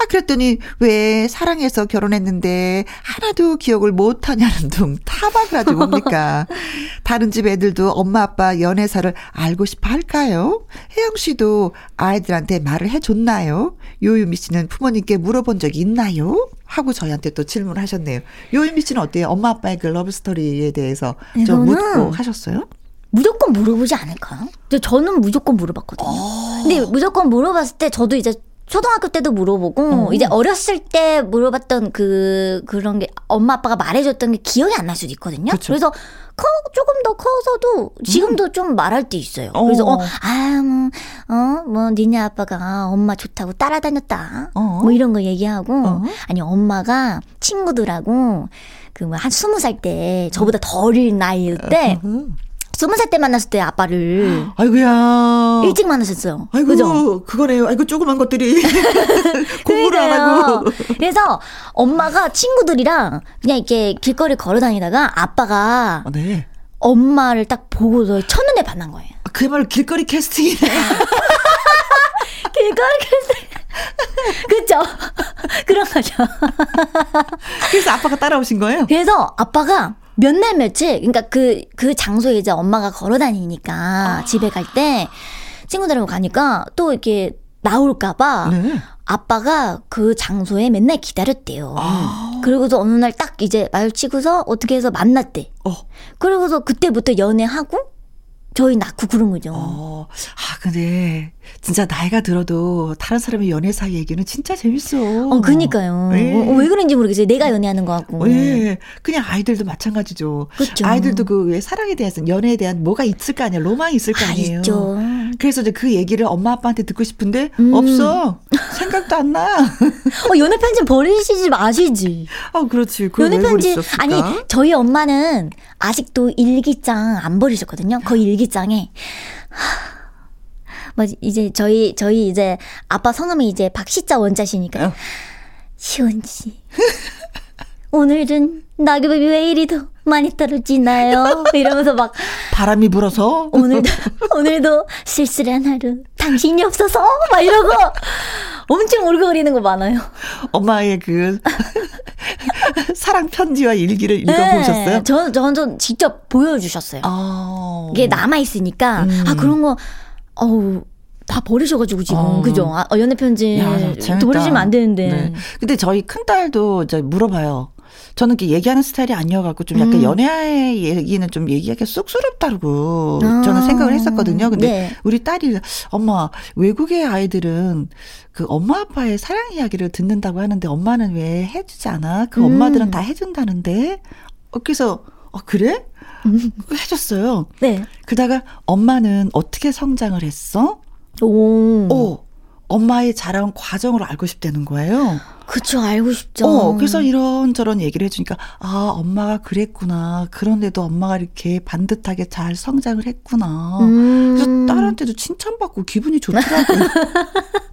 아, 그랬더니 왜 사랑해서 결혼했는데 하나도 기억을 못 하냐는 둥 타박을 하지 뭡니까? 다른 집 애들도 엄마 아빠 연애사를 알고 싶어 할까요? 혜영 씨도 아이들한테 말을 해줬나요? 요유미 씨는 부모님께 물어본 적이 있나요? 하고 저희한테 또 질문을 하셨네요. 요유미 씨는 어때요? 엄마 아빠의 그 러브스토리에 대해서 좀 묻고 하셨어요? 무조건 물어보지 않을까요? 근데 저는 무조건 물어봤거든요. 어. 근데 무조건 물어봤을 때 저도 이제 초등학교 때도 물어보고 어. 이제 어렸을 때 물어봤던 그 그런 게 엄마 아빠가 말해줬던 게 기억이 안 날 수도 있거든요. 그쵸. 그래서 커 조금 더 커서도 지금도 음. 좀 말할 때 있어요. 어. 그래서 어 아뭐어뭐 뭐, 니네 아빠가 엄마 좋다고 따라다녔다. 어. 뭐 이런 거 얘기하고 어. 아니 엄마가 친구들하고 그 뭐 한 스무 살 때 저보다 더 어린 나이일 때. 어. 스무 살 때 만났을 때 아빠를. 아이고야. 일찍 만나셨어요. 아이고, 그죠? 그거네요. 아이고, 조그만 것들이. 공부를 안 하고. 그래서 엄마가 친구들이랑 그냥 이렇게 길거리 걸어 다니다가 아빠가. 아, 네. 엄마를 딱 보고서 첫눈에 반한 거예요. 그야말로 길거리 캐스팅이네. 길거리 캐스팅. 그쵸? 그런 거죠. 그래서 아빠가 따라오신 거예요? 그래서 아빠가 몇 날 며칠, 그러니까 그, 그 장소에 이제 엄마가 걸어 다니니까 아. 집에 갈 때 친구들하고 가니까 또 이렇게 나올까봐 네. 아빠가 그 장소에 맨날 기다렸대요. 아. 그리고서 어느 날 딱 이제 마주치고서 어떻게 해서 만났대. 어. 그리고서 그때부터 연애하고 저희 낳고 그런 거죠. 어, 아, 근데 진짜 나이가 들어도 다른 사람의 연애사 얘기는 진짜 재밌어. 어, 그니까요. 예. 어, 왜 그런지 모르겠어요. 내가 연애하는 거 같고. 예. 그냥 아이들도 마찬가지죠. 그렇죠. 아이들도 그 사랑에 대해서 연애에 대한 뭐가 있을 거 아니야. 로망이 있을 거 아, 아니에요. 아, 있죠. 그래서 이제 그 얘기를 엄마 아빠한테 듣고 싶은데 음. 없어. 생각도 안 나. 어, 연애 편지 버리시지 마시지. 아, 그렇지. 연애 편지 아니, 저희 엄마는 아직도 일기장 안 버리셨거든요. 그 일기장에 뭐 이제 저희 저희 이제 아빠 성함이 이제 박시자 원자시니까 어. 시원 씨 오늘은 낙엽이 왜 이리 더 많이 떨어지나요? 이러면서 막 바람이 불어서 오늘도 오늘도 쓸쓸한 하루 당신이 없어서 막 이러고 엄청 울컥거리는 거 많아요. 엄마의 그 사랑 편지와 일기를 읽어보셨어요? 네, 저, 저, 저 직접 보여주셨어요. 아. 이게 남아 있으니까, 음. 아, 그런 거, 어우, 다 버리셔가지고 지금 어. 그죠? 아, 어, 연애 편지 야, 버리시면 안 되는데. 네. 근데 저희 큰 딸도 이제 물어봐요. 저는 이렇게 얘기하는 스타일이 아니어갖고 좀 약간 음. 연애 얘기는 좀 얘기하기 쑥스럽다고 아. 저는 생각을 했었거든요. 근데 네. 우리 딸이 엄마 외국의 아이들은 그 엄마 아빠의 사랑 이야기를 듣는다고 하는데 엄마는 왜 해주지 않아? 그 음. 엄마들은 다 해준다는데. 어, 그래서 어 그래? 음. 해줬어요. 네. 그다가 엄마는 어떻게 성장을 했어? 오. 오. 엄마의 자라온 과정을 알고 싶다는 거예요. 그쵸, 알고 싶죠. 어, 그래서 이런저런 얘기를 해주니까, 아, 엄마가 그랬구나. 그런데도 엄마가 이렇게 반듯하게 잘 성장을 했구나. 음. 그래서 딸한테도 칭찬받고 기분이 좋더라고요.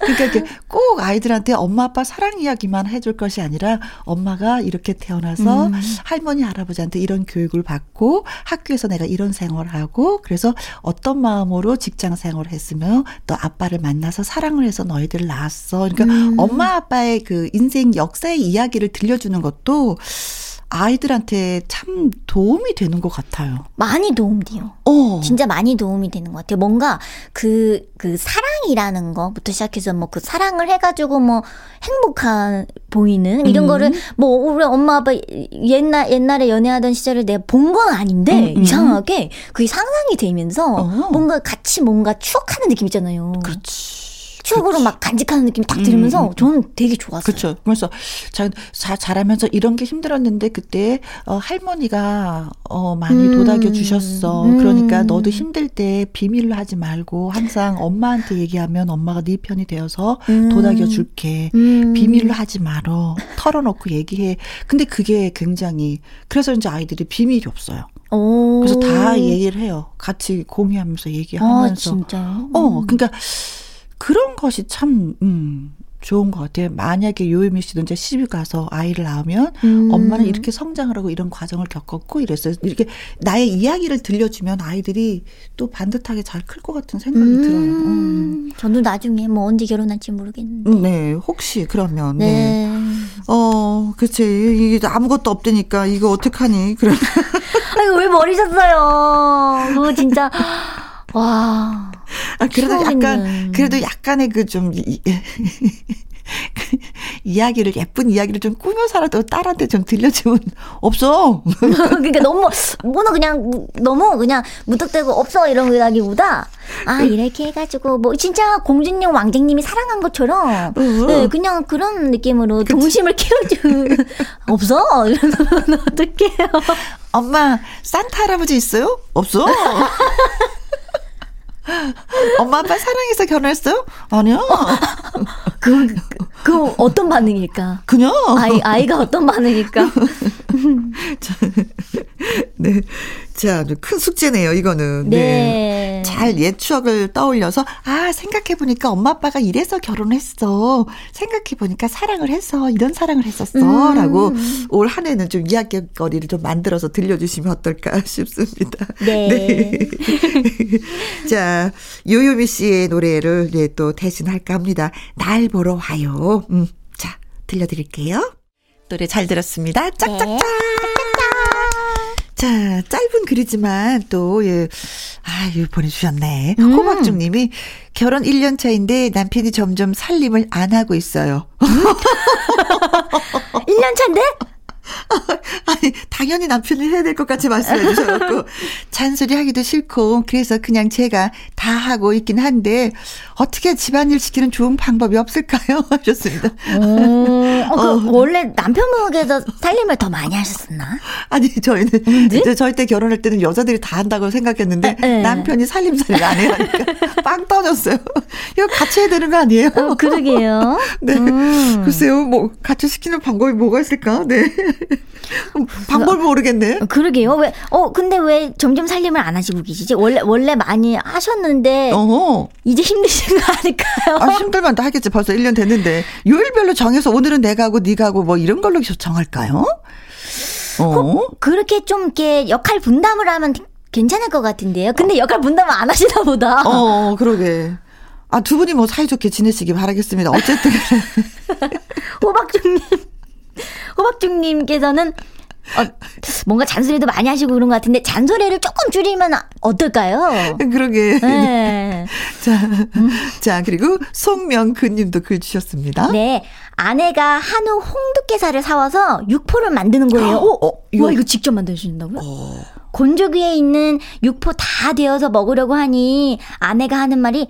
그러니까 이렇게 꼭 아이들한테 엄마 아빠 사랑 이야기만 해줄 것이 아니라 엄마가 이렇게 태어나서 음. 할머니 할아버지한테 이런 교육을 받고 학교에서 내가 이런 생활을 하고 그래서 어떤 마음으로 직장 생활을 했으며 또 아빠를 만나서 사랑을 해서 너희들을 낳았어. 그러니까 음. 엄마 아빠의 그 인생 역사의 이야기를 들려주는 것도 아이들한테 참 도움이 되는 것 같아요. 많이 도움 돼요. 어. 진짜 많이 도움이 되는 것 같아요. 뭔가 그, 그 사랑이라는 거부터 시작해서 뭐 그 사랑을 해가지고 뭐 행복한 보이는 이런 음. 거를 뭐 우리 엄마 아빠 옛날, 옛날에 연애하던 시절을 내가 본 건 아닌데 음, 음. 이상하게 그게 상상이 되면서 어. 뭔가 같이 뭔가 추억하는 느낌 있잖아요. 그렇지. 추억으로 막 간직하는 느낌이 딱 들으면서 음, 음, 음. 저는 되게 좋았어요. 그렇죠. 그래서 자, 자, 잘하면서 이런 게 힘들었는데 그때 어, 할머니가 어, 많이 음, 도닥여 주셨어. 음. 그러니까 너도 힘들 때 비밀로 하지 말고 항상 엄마한테 얘기하면 엄마가 네 편이 되어서 음. 도닥여 줄게. 비밀로 하지 말어. 털어놓고 얘기해. 근데 그게 굉장히 그래서 이제 아이들이 비밀이 없어요. 오. 그래서 다 얘기를 해요. 같이 공유하면서 얘기하면서. 아, 진짜요? 어, 그러니까 그런 것이 참, 음, 좋은 것 같아요. 만약에 요유미 씨도 이제 시집 가서 아이를 낳으면 음. 엄마는 이렇게 성장을 하고 이런 과정을 겪었고 이랬어요. 이렇게 나의 이야기를 들려주면 아이들이 또 반듯하게 잘 클 것 같은 생각이 음. 들어요. 음. 저도 나중에 뭐 언제 결혼할지 모르겠는데. 음, 네, 혹시 그러면 네. 네. 어, 그치. 이게 아무것도 없다니까 이거 어떡하니? 그래. 아이고 왜 버리셨어요? 그거 진짜 와. 아, 그래도 약간, 그래도 약간의 그 좀, 그 이야기를 예쁜 이야기를 좀 꾸며서라도 딸한테 좀 들려주면 없어. 그러니까 너무 뭐는 그냥 너무 그냥 무턱대고 없어 이런 거라기보다 아 이렇게 해가지고 뭐 진짜 공주님 왕쟁님이 사랑한 것처럼 네, 그냥 그런 느낌으로 그치. 동심을 키워주 없어 이러면 어떡해요. 엄마 산타 할아버지 있어요? 없어. 엄마 아빠 사랑해서 결혼했어요? 아니야. 그, 그, 그 어떤 반응일까? 그냥 아이 아이가 어떤 반응일까? 네. 자, 큰 숙제네요, 이거는. 네. 네. 잘 옛 추억을 떠올려서, 아, 생각해 보니까 엄마 아빠가 이래서 결혼했어. 생각해 보니까 사랑을 해서, 이런 사랑을 했었어. 음. 라고 올한 해는 좀 이야기거리를 좀 만들어서 들려 주시면 어떨까 싶습니다. 네. 네. 자, 요요미 씨의 노래를 네, 또 대신할까 합니다. 날 보러 와요. 음, 자, 들려드릴게요. 노래 잘 들었습니다. 짝짝짝. 네. 자, 짧은 글이지만 또, 예, 아, 유 보내주셨네. 음. 호박중 님이 결혼 1년 차인데 남편이 점점 살림을 안 하고 있어요. 1년 차인데? 아니, 당연히 남편이 해야 될 것 같이 말씀해 주셔갖고, 잔소리 하기도 싫고, 그래서 그냥 제가 다 하고 있긴 한데, 어떻게 집안일 시키는 좋은 방법이 없을까요? 하셨습니다. 어, 어, 그 어. 원래 남편 목에서 살림을 더 많이 하셨었나? 아니, 저희는, 이제 저희 때 결혼할 때는 여자들이 다 한다고 생각했는데, 에, 아, 에. 네. 남편이 살림살이를 안 해요. 하니까 빵 터졌어요. 이거 같이 해야 되는 거 아니에요? 어, 그러게요. 네. 음. 글쎄요, 뭐, 같이 시키는 방법이 뭐가 있을까? 네. 방법을 모르겠네. 그러게요. 왜, 어, 근데 왜 점점 살림을 안 하시고 계시지? 원래, 원래 많이 하셨는데, 어허. 이제 힘드신 거 아닐까요? 아, 힘들면 또 하겠지. 벌써 1년 됐는데. 요일별로 정해서 오늘은 내가 하고 네가 하고 뭐 이런 걸로 정할까요? 어? 그렇게 좀 이렇게 역할 분담을 하면 괜찮을 것 같은데요. 근데 어. 역할 분담을 안 하시나 보다. 어, 그러게. 아, 두 분이 뭐 사이좋게 지내시기 바라겠습니다. 어쨌든. 호박죽님. 호박죽님께서는 어, 뭔가 잔소리도 많이 하시고 그런 것 같은데 잔소리를 조금 줄이면 어떨까요? 그러게. 네. 자, 음. 자 그리고 송명근님도 글 주셨습니다. 네, 아내가 한우 홍두깨살을 사와서 육포를 만드는 거예요. 어, 어 이거. 와 이거 직접 만드신다고요? 어. 곤조기에 있는 육포 다 데워서 먹으려고 하니 아내가 하는 말이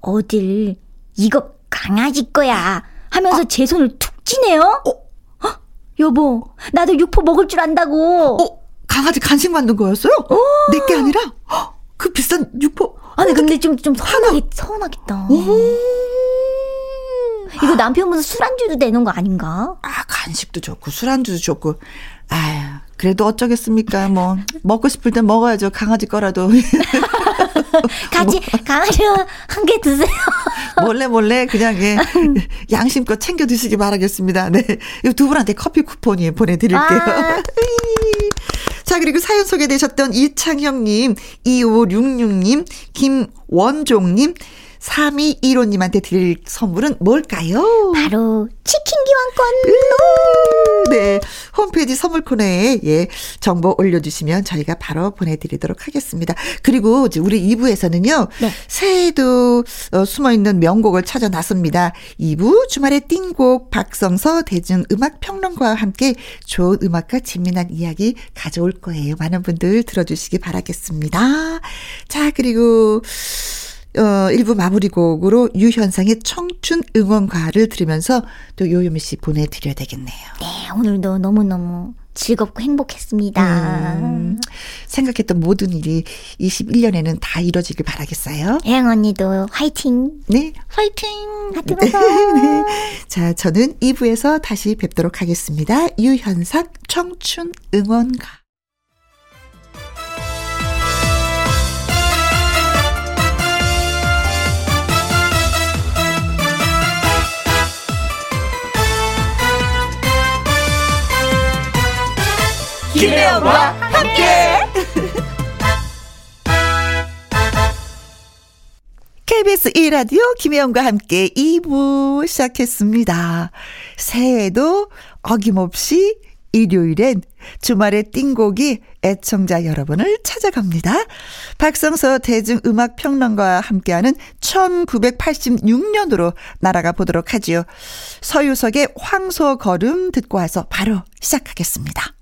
어딜 이거 강아지 거야 하면서 아. 제 손을 툭 치네요. 어. 여보, 나도 육포 먹을 줄 안다고. 어, 강아지 간식 만든 거였어요? 어. 내게 아니라? 그 비싼 육포. 아니, 근데 좀, 좀 서운하겠, 서운하겠다. 오. 이거 남편분 술안주도 되는 거 아닌가? 아, 간식도 좋고, 술안주도 좋고. 아유, 그래도 어쩌겠습니까. 뭐, 먹고 싶을 땐 먹어야죠. 강아지 거라도. 같이 강아지 한개 드세요. 몰래 몰래 그냥 예, 양심껏 챙겨 드시기 바라겠습니다. 네. 두 분한테 커피 쿠폰이 보내드릴게요. 아. 자, 그리고 사연 소개되셨던 이창형님, 2566님, 김원종님, 3215님한테 드릴 선물은 뭘까요? 바로 치킨 기왕권. 네. 홈페이지 선물 코너에 예, 정보 올려주시면 저희가 바로 보내드리도록 하겠습니다. 그리고 이제 우리 2부에서는요. 네. 새해에도 어, 숨어있는 명곡을 찾아 나섭니다. 2부 주말의 띵곡 박성서 대중음악평론가와 함께 좋은 음악과 재미난 이야기 가져올 거예요. 많은 분들 들어주시기 바라겠습니다. 자, 그리고 어, 일부 마무리 곡으로 유현상의 청춘 응원가를 들으면서 또 요요미 씨 보내드려야 되겠네요. 네, 오늘도 너무너무 즐겁고 행복했습니다. 음, 생각했던 모든 일이 21년에는 다 이뤄지길 바라겠어요. 혜영 언니도 화이팅! 네, 화이팅! 하트 네, 네. 자, 저는 2부에서 다시 뵙도록 하겠습니다. 유현상 청춘 응원가. 김혜영과 함께. KBS 1라디오 김혜영과 함께 2부 시작했습니다. 새해에도 어김없이 일요일엔 주말의 띵곡이 애청자 여러분을 찾아갑니다. 박성서 대중음악평론가와 함께하는 1986년으로 날아가 보도록 하지요. 서유석의 황소 걸음 듣고 와서 바로 시작하겠습니다.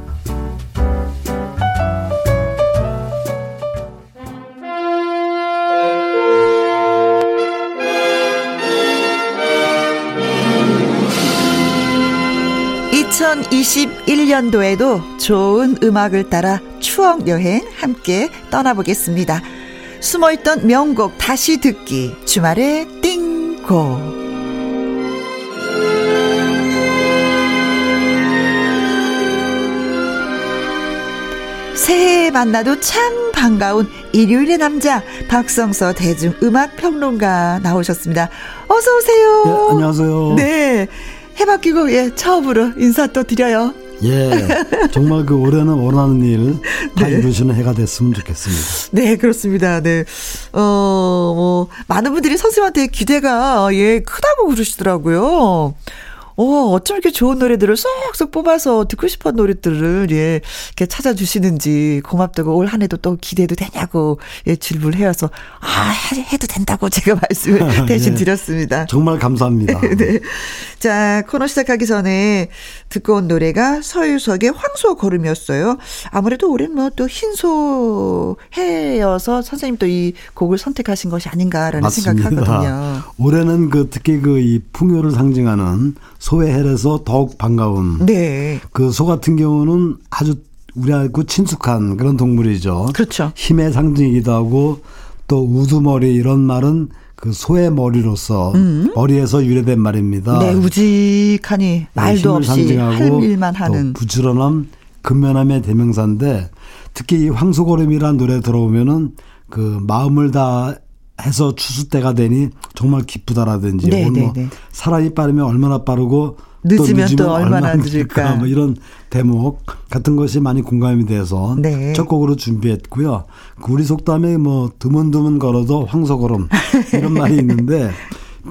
2021년도에도 좋은 음악을 따라 추억 여행 함께 떠나보겠습니다. 숨어있던 명곡 다시 듣기 주말에 띵곡 새해 만나도 참 반가운 일요일의 남자 박성서 대중음악 평론가 나오셨습니다. 어서 오세요. 네, 안녕하세요. 네. 해바뀌고 예 처음으로 인사 또 드려요. 예, 정말 그 올해는 원하는 일다 네. 이루시는 해가 됐으면 좋겠습니다. 네, 그렇습니다. 네, 어, 뭐 많은 분들이 선생님한테 기대가 예 크다고 그러시더라고요. 어, 어쩜 이렇게 좋은 노래들을 쏙쏙 뽑아서 듣고 싶은 노래들을, 예, 이렇게 찾아주시는지 고맙다고 올 한 해도 또 기대도 되냐고, 예, 질문을 해와서, 아, 해도 된다고 제가 말씀을 대신 예, 드렸습니다. 정말 감사합니다. 네. 자, 코너 시작하기 전에 듣고 온 노래가 서유석의 황소 걸음이었어요. 아무래도 올해는 뭐 또 흰소 해여서 선생님 또 이 곡을 선택하신 것이 아닌가라는 맞습니다. 생각하거든요. 올해는 그 특히 그 이 풍요를 상징하는 소의 해라서 더욱 반가운. 네. 그 소 같은 경우는 아주 우리하고 친숙한 그런 동물이죠. 그렇죠. 힘의 상징이기도 하고 또 우두머리 이런 말은 그 소의 머리로서 음. 머리에서 유래된 말입니다. 네, 우직하니 네, 말도 없이 상징하고 일만 하는 부지런함, 근면함의 대명사인데 특히 이 황소고름이라는 노래 들어오면은 그 마음을 다 해서 추수 때가 되니 정말 기쁘다라든지 네, 뭐 네, 네. 사람이 빠르면 얼마나 빠르고 늦으면 또, 늦으면 또 얼마나, 늦을까 뭐 이런 대목 같은 것이 많이 공감이 돼서 네. 첫 곡으로 준비했고요. 그 우리 속담에 뭐 드문드문 걸어도 황소걸음 이런 말이 있는데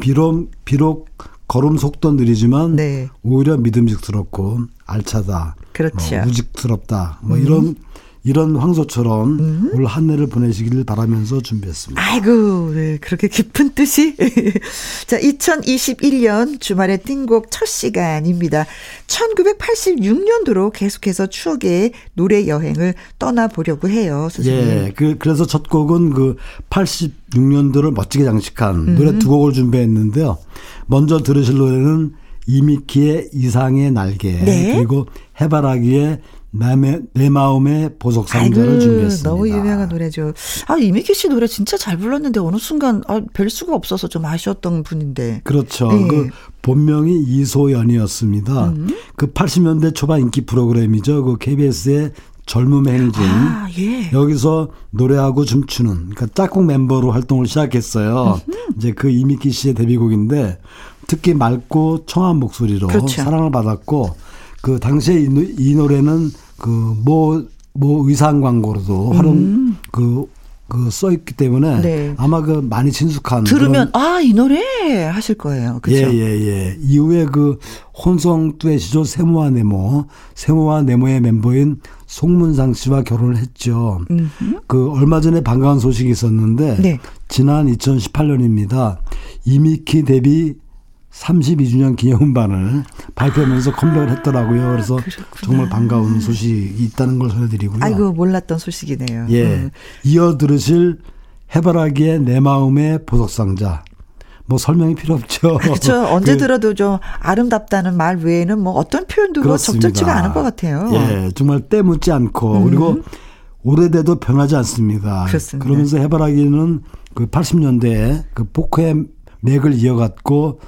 비록 비록 걸음 속도 느리지만 네. 오히려 믿음직스럽고 알차다. 그렇죠. 뭐 우직스럽다. 뭐 음. 이런 이런 황소처럼 음. 올 한 해를 보내시기를 바라면서 준비했습니다. 아이고, 네, 그렇게 깊은 뜻이. 자, 2021년 주말의 띵곡 첫 시간입니다. 1986년도로 계속해서 추억의 노래 여행을 떠나보려고 해요, 선생님. 예, 그, 그래서 첫 곡은 그 86년도를 멋지게 장식한 음. 노래 두 곡을 준비했는데요. 먼저 들으실 노래는 이미키의 이상의 날개 네? 그리고 해바라기의 내, 내 마음의 보석 상자를 준비했습니다. 너무 유명한 노래죠. 아 이미키 씨 노래 진짜 잘 불렀는데 어느 순간 아, 별 수가 없어서 좀 아쉬웠던 분인데. 그렇죠. 네. 그 본명이 이소연이었습니다. 음. 그 80년대 초반 인기 프로그램이죠. 그 KBS의 젊음의 행진. 아, 예. 여기서 노래하고 춤추는 그러니까 짝꿍 멤버로 활동을 시작했어요. 음흠. 이제 그 이미키 씨의 데뷔곡인데 특히 맑고 청한 목소리로 그렇죠. 사랑을 받았고 그 당시에 이, 이 노래는 그뭐뭐 의상 광고로도 활용 음. 그 그 써 있기 때문에 네. 아마 그 많이 친숙한 들으면 아 이 노래 하실 거예요. 그렇죠? 예예예. 예. 이후에 그 혼성 듀엣이죠 세모와 네모 세모와 네모의 멤버인 송문상 씨와 결혼을 했죠. 음흠. 그 얼마 전에 반가운 소식이 있었는데 네. 지난 2018년입니다. 이미키 데뷔 32주년 기념음반을 발표하면서 컴백을 했더라고요. 그래서 그렇구나. 정말 반가운 소식이 있다는 걸 전해드리고요. 아이고 몰랐던 소식이네요. 예, 음. 이어 들으실 해바라기의 내 마음의 보석상자. 뭐 설명이 필요 없죠. 그렇죠. 언제 그, 들어도 좀 아름답다는 말 외에는 뭐 어떤 표현도 뭐 적절치가 않은 것 같아요. 예, 정말 때묻지 않고 음. 그리고 오래돼도 변하지 않습니다. 그렇습니다. 그러면서 해바라기는 그 80년대에 그 포크의 맥을 이어갔고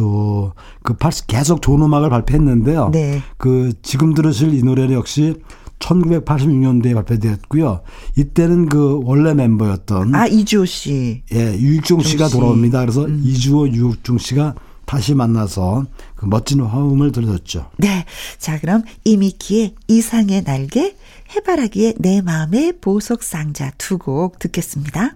또 그 계속 좋은 음악을 발표했는데요. 네. 그 지금 들으실 이 노래는 역시 1986년도에 발표되었고요. 이때는 그 원래 멤버였던 아 이주호 씨, 예 유익중 씨가 씨. 돌아옵니다. 그래서 음. 이주호 유익중 씨가 다시 만나서 그 멋진 화음을 들려줬죠. 네, 자 그럼 이미키의 이상의 날개, 해바라기의 내 마음의 보석 상자 두 곡 듣겠습니다.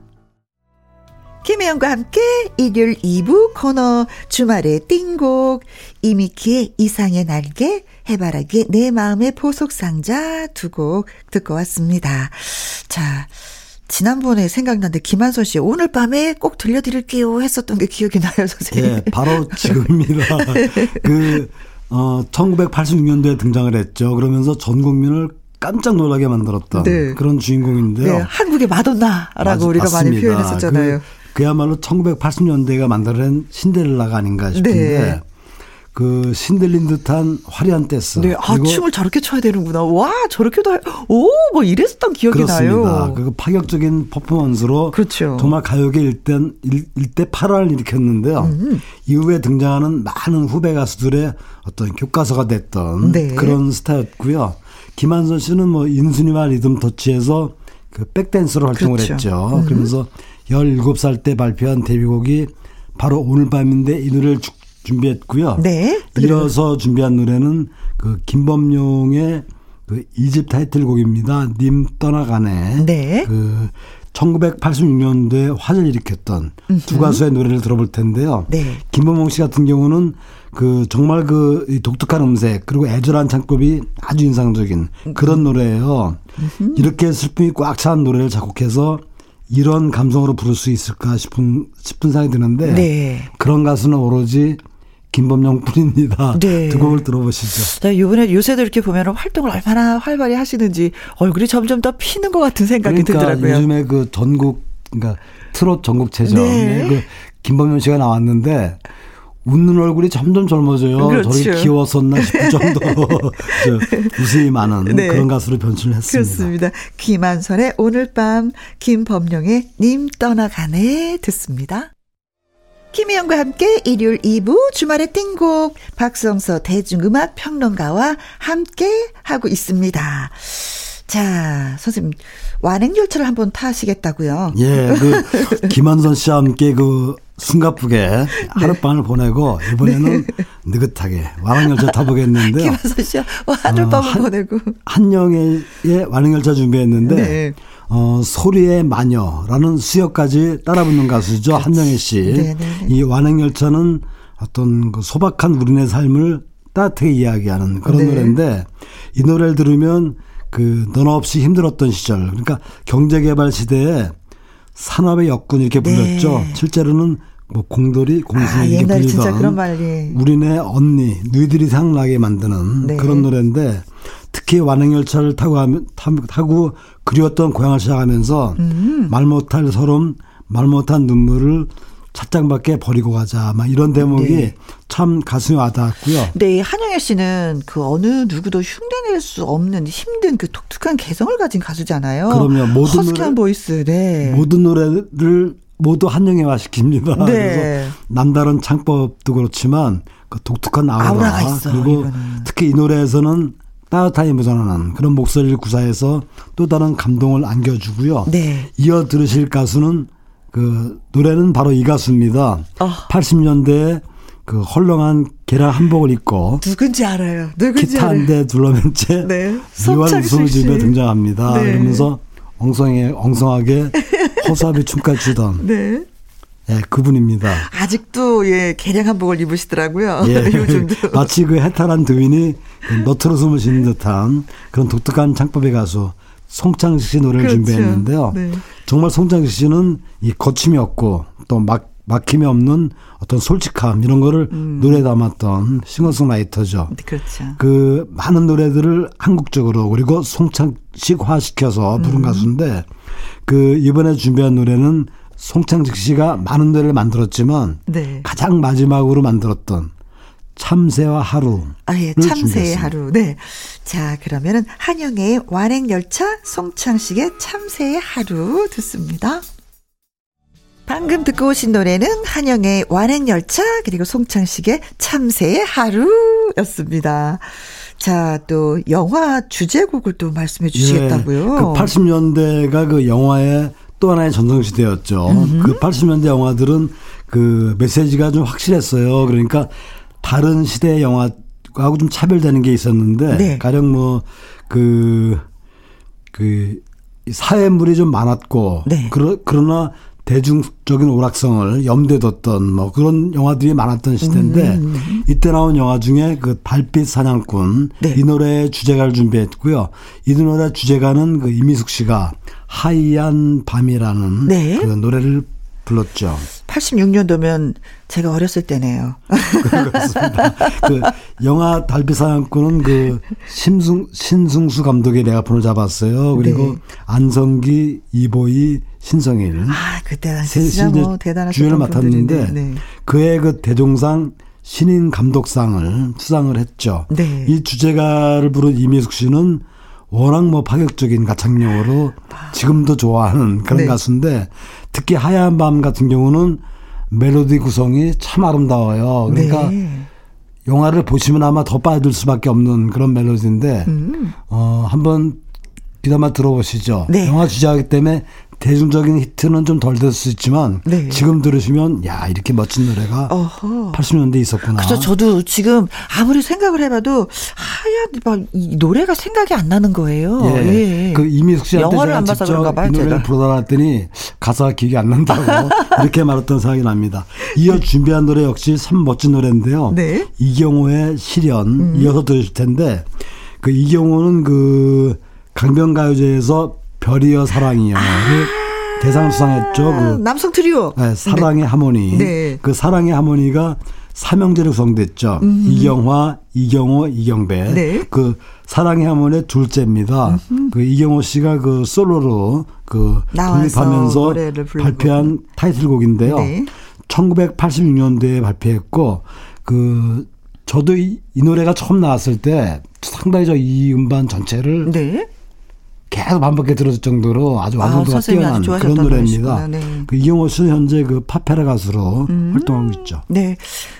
김혜영과 함께 일요일 2부 코너 주말의 띵곡 이미키의 이상의 날개 해바라기의 내 마음의 보석상자 두 곡 듣고 왔습니다. 자 지난번에 생각난데 김한선 씨 오늘 밤에 꼭 들려드릴게요 했었던 게 기억이 나요 선생님. 네 바로 지금입니다. 그 어, 1986년도에 등장을 했죠. 그러면서 전 국민을 깜짝 놀라게 만들었던 네. 그런 주인공인데요. 네, 한국의 마돈나라고 맞, 우리가 맞습니다. 많이 표현했었잖아요. 그 그야말로 1980년대가 만들어낸 신데렐라가 아닌가 싶은데 네. 그 신들린 듯한 화려한 댄스. 네, 아 춤을 저렇게 춰야 되는구나. 와 저렇게도 오뭐 이랬었던 기억이 그렇습니다. 나요. 그리고 파격적인 퍼포먼스로 그렇죠. 정말 가요계 일단 일대 파란을 일으켰는데요. 음. 이후에 등장하는 많은 후배 가수들의 어떤 교과서가 됐던 네. 그런 스타였고요. 김한선 씨는 뭐 인순이와 리듬 터치에서 그 백댄서로 활동을 그렇죠. 했죠. 음. 그러면서 17살 때 발표한 데뷔곡이 바로 오늘 밤인데 이 노래를 주, 준비했고요. 네. 이어서 준비한 노래는 그 김범용의 그 이집 타이틀곡입니다. 님 떠나가네. 네. 그 1986년도에 화제를 일으켰던 음흠. 두 가수의 노래를 들어볼 텐데요. 네. 김범용 씨 같은 경우는 그 정말 그 독특한 음색 그리고 애절한 창법이 아주 인상적인 그런 노래예요. 음흠. 이렇게 슬픔이 꽉 찬 노래를 작곡해서 이런 감성으로 부를 수 있을까 싶은 싶은 생각이 드는데 네. 그런 가수는 오로지 김범용 뿐입니다. 네. 두 곡을 들어보시죠. 네, 이번에 요새도 이렇게 보면 활동을 얼마나 활발히 하시는지 얼굴이 점점 더 피는 것 같은 생각이 그러니까 들더라고요. 요즘에 그 전국 그러니까 트롯 전국체전 네. 그 김범용 씨가 나왔는데 웃는 얼굴이 점점 젊어져요. 그렇죠. 저렇게 귀여웠었나 싶을 정도로 웃음이 많은 네. 그런 가수로 변신을 했습니다. 그렇습니다. 김한선의 오늘 밤, 김범룡의 님 떠나가네 듣습니다. 김희영과 함께 일요일 2부 주말의 띵곡 박성서 대중음악 평론가와 함께 하고 있습니다. 자, 선생님 완행 열차를 한번 타시겠다고요? 예, 그 김한선 씨와 함께 그 숨가쁘게 네. 하룻밤을 보내고 이번에는 네. 느긋하게 완행열차 타보겠는데요. 김한선 씨와 하룻밤을 어, 보내고 한영의 완행열차 준비했는데 네. 어, 소리의 마녀라는 수역까지 따라붙는 가수죠. 한영애 씨. 네, 네. 이 완행열차는 어떤 그 소박한 우리네 삶을 따뜻하게 이야기하는 그런 네. 노래인데 이 노래를 들으면 그 너나 없이 힘들었던 시절 그러니까 경제개발 시대에 산업의 역군 이렇게 불렸죠. 네. 실제로는 뭐 공돌이 공순이 아, 이렇게 불리던 우리네 언니 누이들이 생각나게 만드는 네. 그런 노래인데 특히 완행열차를 타고 하면 타고 그리웠던 고향을 시작하면서 음. 말 못할 서름 말 못한 눈물을 찻장밖에 버리고 가자. 막 이런 대목이 네. 참 가슴에 와닿았고요. 네, 한영애 씨는 그 어느 누구도 흉내낼 수 없는 힘든 그 독특한 개성을 가진 가수잖아요. 그럼요. 모든 허스키한 노래, 보이스. 네. 모든 노래를 모두 한영애화 시킵니다. 네. 그래서 남다른 창법도 그렇지만 그 독특한 아우라 있어, 그리고 이거는. 특히 이 노래에서는 따뜻하게 묻어나는 그런 목소리를 구사해서 또 다른 감동을 안겨주고요. 네. 이어 들으실 가수는 그 노래는 바로 이 가수입니다. 어. 80년대 그 헐렁한 계란 한복을 입고 누군지 알아요. 누군지 기타 한 대 둘러맨 채 네. 미완 웃음을 집에 등장합니다. 네. 그러면서 엉성해 엉성하게 허수아비 춤까지 추던. 네. 예, 그분입니다. 아직도 예 개량 한복을 입으시더라고요. 예, 요즘도 마치 그 해탈한 드윈이 그 너트로 숨을 쉬는 듯한 그런 독특한 창법의 가수 송창식 씨 노래를 그렇죠. 준비했는데요. 네. 정말 송창식 씨는 이 거침이 없고 또 막 막힘이 없는 어떤 솔직함 이런 거를 음. 노래에 담았던 싱어송라이터죠. 네, 그렇죠. 그 많은 노래들을 한국적으로 그리고 송창식화 시켜서 부른 음. 가수인데 그 이번에 준비한 노래는 송창식 씨가 많은 노래를 만들었지만 네. 가장 마지막으로 만들었던 참새와 하루. 아, 예, 참새의 하루. 네. 자, 그러면은 한영의 완행열차, 송창식의 참새의 하루 듣습니다. 방금 듣고 오신 노래는 한영의 완행열차, 그리고 송창식의 참새의 하루였습니다. 자, 또 영화 주제곡을 또 말씀해 주시겠다고요. 예, 그 80년대가 그 영화의 또 하나의 전성시대였죠. 음흠. 그 80년대 영화들은 그 메시지가 좀 확실했어요. 그러니까 다른 시대의 영화하고 좀 차별되는 게 있었는데 네. 가령 뭐그그 사회물이 좀 많았고 네. 그러, 그러나 대중적인 오락성을 염두에 뒀던 뭐 그런 영화들이 많았던 시대인데 음. 이때 나온 영화 중에 그 달빛 사냥꾼 네. 이 노래의 주제가를 준비했고요. 이 노래 주제가는 그 이미숙 씨가 하얀 밤이라는 네. 그 노래를 불렀죠. 86년도면 제가 어렸을 때네요. 그렇습니다. 그 영화 달빛 사냥꾼은 그 심승 신승수 감독의 내가 폰을 잡았어요. 그리고 네. 안성기, 이보희, 신성일. 아, 그때 진짜 뭐 대단한 주연을 맡았는데 네. 그의 그 대종상 신인 감독상을 수상을 했죠. 네. 이 주제가를 부른 이미숙 씨는 워낙 뭐 파격적인 가창력으로 지금도 좋아하는 그런 네. 가수인데 특히 하얀 밤 같은 경우는 멜로디 구성이 참 아름다워요. 그러니까 네. 영화를 보시면 아마 더 빠질 수밖에 없는 그런 멜로디인데 음. 어 한번 귀담아 들어보시죠. 네. 영화 주제하기 때문에 대중적인 히트는 좀덜될수 있지만 네. 지금 들으시면 야 이렇게 멋진 노래가 어허. 80년대 에 있었구나. 그래서 저도 지금 아무리 생각을 해봐도 하얀 이 노래가 생각이 안 나는 거예요. 예. 예. 그 이미숙 씨한테 영화를 안 봐서 그런가 봐요. 이 노래를 놨더니 가사가 기억이 안 난다고 이렇게 말했던 생각이 납니다. 이어 준비한 노래 역시 참 멋진 노래인데요. 네. 이경호의 시련 음. 이어서 들으실 텐데 그 이경호는 그 강변가요제에서 별이여 사랑이여. 아~ 대상을 수상했죠. 그 남성 트리오. 네, 사랑의 네. 하모니. 네. 그 사랑의 하모니가 삼형제로 구성됐죠. 음. 이경화, 이경호, 이경배. 네. 그 사랑의 하모니의 둘째입니다. 음흠. 그 이경호 씨가 그 솔로로 그 독립하면서 발표한 타이틀곡인데요. 네. 1986년도에 발표했고 그 저도 이, 이 노래가 처음 나왔을 때 상당히 저 이 음반 전체를 네. 계속 반복해 들었을 정도로 아주 완성도가 아, 뛰어난 그런 노래입니다. 네. 그 이경호 씨는 현재 그 파페라 가수로 음. 활동하고 있죠. 네.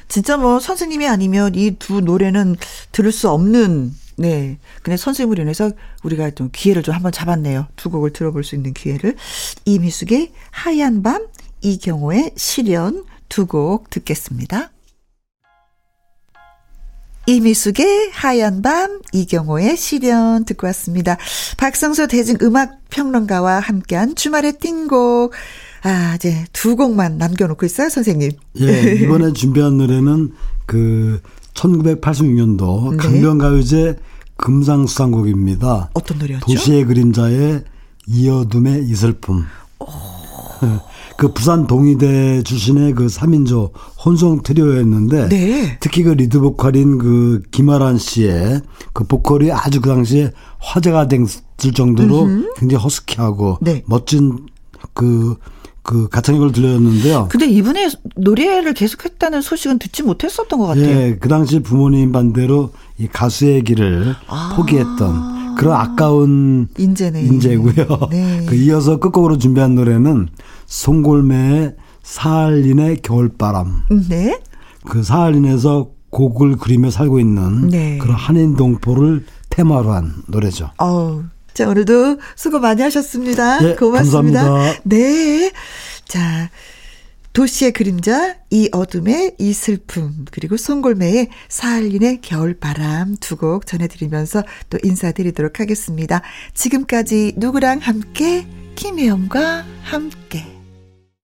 진짜 뭐 선생님이 아니면 이 두 노래는 들을 수 없는 네. 근데 선생님을 인해서 우리가 좀 기회를 좀 한번 잡았네요. 두 곡을 들어볼 수 있는 기회를. 이미숙의 하얀 밤, 이경호의 시련 두 곡 듣겠습니다. 이미숙의 하얀 밤, 이경호의 시련 듣고 왔습니다. 박성서 대중 음악 평론가와 함께한 주말의 띵곡. 아, 이제 두 곡만 남겨놓고 있어요, 선생님. 예, 이번에 준비한 노래는 그 1986년도 네. 강변가요제 금상수상곡입니다. 어떤 노래였죠? 도시의 그림자의 이어둠의 이슬픔. 오. 그 부산 동의대 출신의 그 3인조 혼성 트리오였는데 네. 특히 그 리드 보컬인 그 김아란 씨의 그 보컬이 아주 그 당시에 화제가 됐을 정도로 음흠. 굉장히 허스키하고 네. 멋진 그, 그 가창력을 들렸는데요. 근데 이분의 노래를 계속했다는 소식은 듣지 못했었던 것 같아요. 예, 그 당시 부모님 반대로 이 가수의 길을 아. 포기했던 그런 아까운 인재네. 인재고요. 네. 그 이어서 끝곡으로 준비한 노래는 송골매의 사할린의 겨울바람. 네. 그 사할린에서 곡을 그리며 살고 있는 네. 그런 한인 동포를 테마로 한 노래죠. 어, 자 오늘도 수고 많이 하셨습니다. 네, 고맙습니다. 감사합니다. 네. 자. 도시의 그림자, 이 어둠의 이 슬픔, 그리고 송골매의 사할린의 겨울바람 두 곡 전해드리면서 또 인사드리도록 하겠습니다. 지금까지 누구랑 함께 김혜영과 함께.